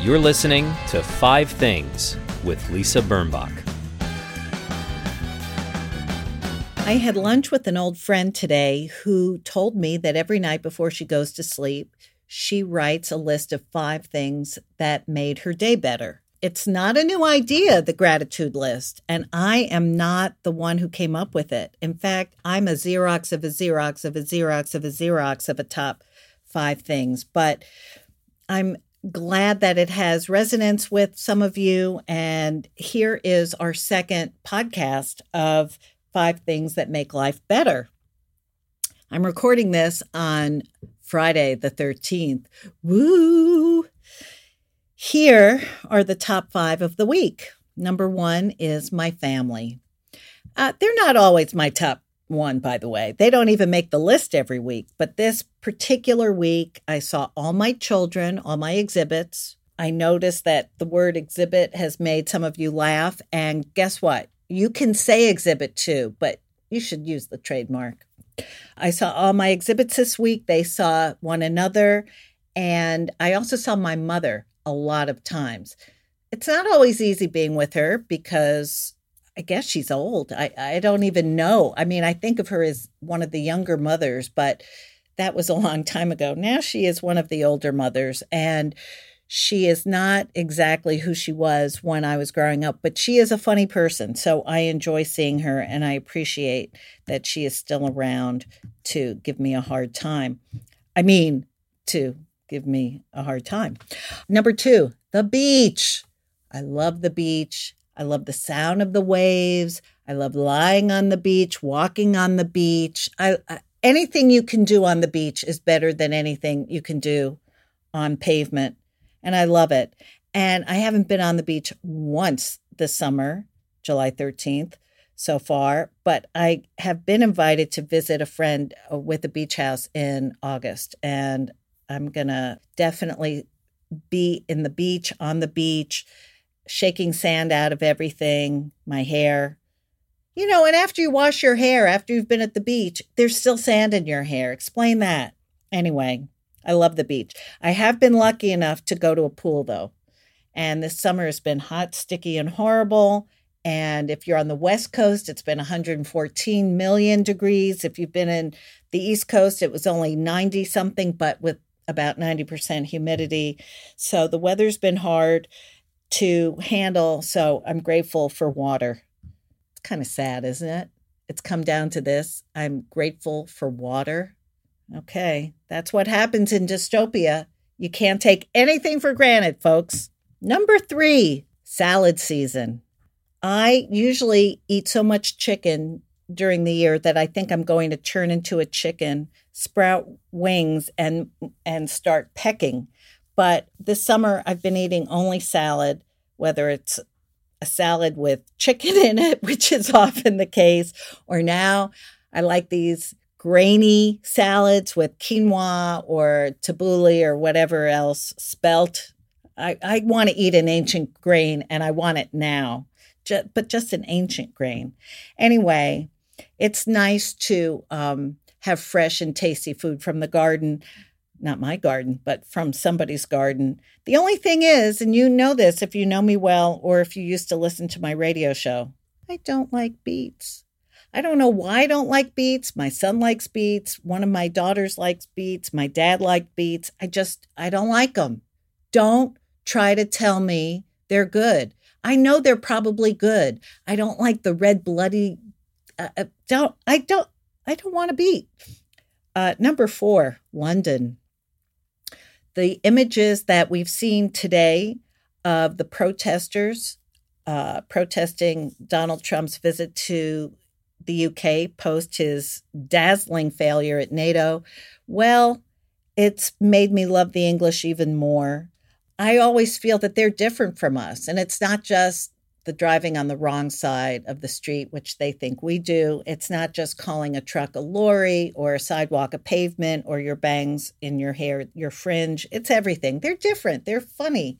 You're listening to Five Things with Lisa Birnbach. I had lunch with an old friend today who told me that every night before she goes to sleep, she writes a list of five things that made her day better. It's not a new idea, the gratitude list, and I am not the one who came up with it. In fact, I'm a Xerox of a Xerox of a Xerox of a Xerox of a top five things, but I'm glad that it has resonance with some of you. And here is our second podcast of five things that make life better. I'm recording this on Friday, the 13th. Woo! Here are the top five of the week. Number one is my family. Uh, they're not always my top one, by the way. They don't even make the list every week. But this particular week, I saw all my children, all my exhibits. I noticed that the word exhibit has made some of you laugh. And guess what? You can say exhibit too, but you should use the trademark. I saw all my exhibits this week. They saw one another. And I also saw my mother a lot of times. It's not always easy being with her because I guess she's old. I, I don't even know. I mean, I think of her as one of the younger mothers, but that was a long time ago. Now she is one of the older mothers, and she is not exactly who she was when I was growing up, but she is a funny person. So I enjoy seeing her, and I appreciate that she is still around to give me a hard time. I mean, to give me a hard time. Number two, the beach. I love the beach. I love the sound of the waves. I love lying on the beach, walking on the beach. I, I, anything you can do on the beach is better than anything you can do on pavement. And I love it. And I haven't been on the beach once this summer, July 13th, so far, but I have been invited to visit a friend uh, with a beach house in August. And I'm going to definitely be in the beach, on the beach, shaking sand out of everything, my hair. You know, and after you wash your hair, after you've been at the beach, there's still sand in your hair. Explain that. Anyway, I love the beach. I have been lucky enough to go to a pool though. And this summer has been hot, sticky, and horrible. And if you're on the West Coast, it's been 114 million degrees. If you've been in the East Coast, it was only 90 something, but with about 90% humidity. So the weather's been hard to handle. So I'm grateful for water. It's kind of sad, isn't it? It's come down to this. I'm grateful for water. Okay, that's what happens in dystopia. You can't take anything for granted, folks. Number three, salad season. I usually eat so much chicken during the year that I think I'm going to turn into a chicken, sprout wings, and and start pecking. But this summer, I've been eating only salad, whether it's a salad with chicken in it, which is often the case, or now I like these grainy salads with quinoa or tabbouleh or whatever else, spelt. I, I want to eat an ancient grain and I want it now, just, but just an ancient grain. Anyway, it's nice to um, have fresh and tasty food from the garden not my garden, but from somebody's garden. The only thing is, and you know this if you know me well or if you used to listen to my radio show, I don't like beets. I don't know why I don't like beets. My son likes beets. One of my daughters likes beets. My dad liked beets. I just, I don't like them. Don't try to tell me they're good. I know they're probably good. I don't like the red bloody, uh, uh don't, I don't, I don't want a beet. Uh, number four, London the images that we've seen today of the protesters uh, protesting Donald Trump's visit to the UK post his dazzling failure at NATO, well, it's made me love the English even more. I always feel that they're different from us. And it's not just the driving on the wrong side of the street, which they think we do. It's not just calling a truck a lorry or a sidewalk a pavement or your bangs in your hair, your fringe. It's everything. They're different. They're funny.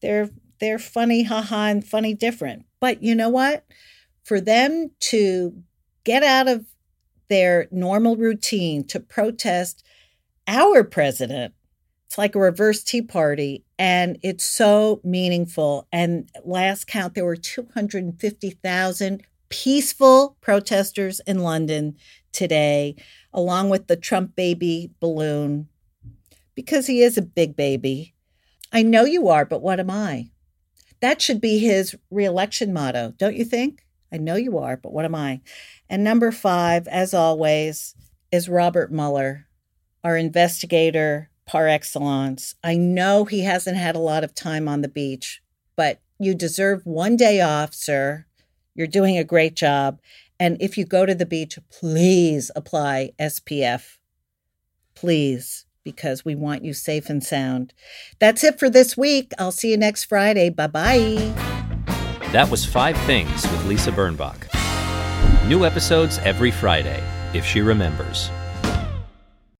They're they're funny, haha, and funny different. But you know what? For them to get out of their normal routine to protest our president, It's like a reverse tea party, and it's so meaningful. And last count, there were 250,000 peaceful protesters in London today, along with the Trump baby balloon, because he is a big baby. I know you are, but what am I? That should be his reelection motto, don't you think? I know you are, but what am I? And number five, as always, is Robert Mueller, our investigator par excellence. I know he hasn't had a lot of time on the beach, but you deserve one day off, sir. You're doing a great job. And if you go to the beach, please apply SPF. Please, because we want you safe and sound. That's it for this week. I'll see you next Friday. Bye bye. That was Five Things with Lisa Birnbach. New episodes every Friday, if she remembers.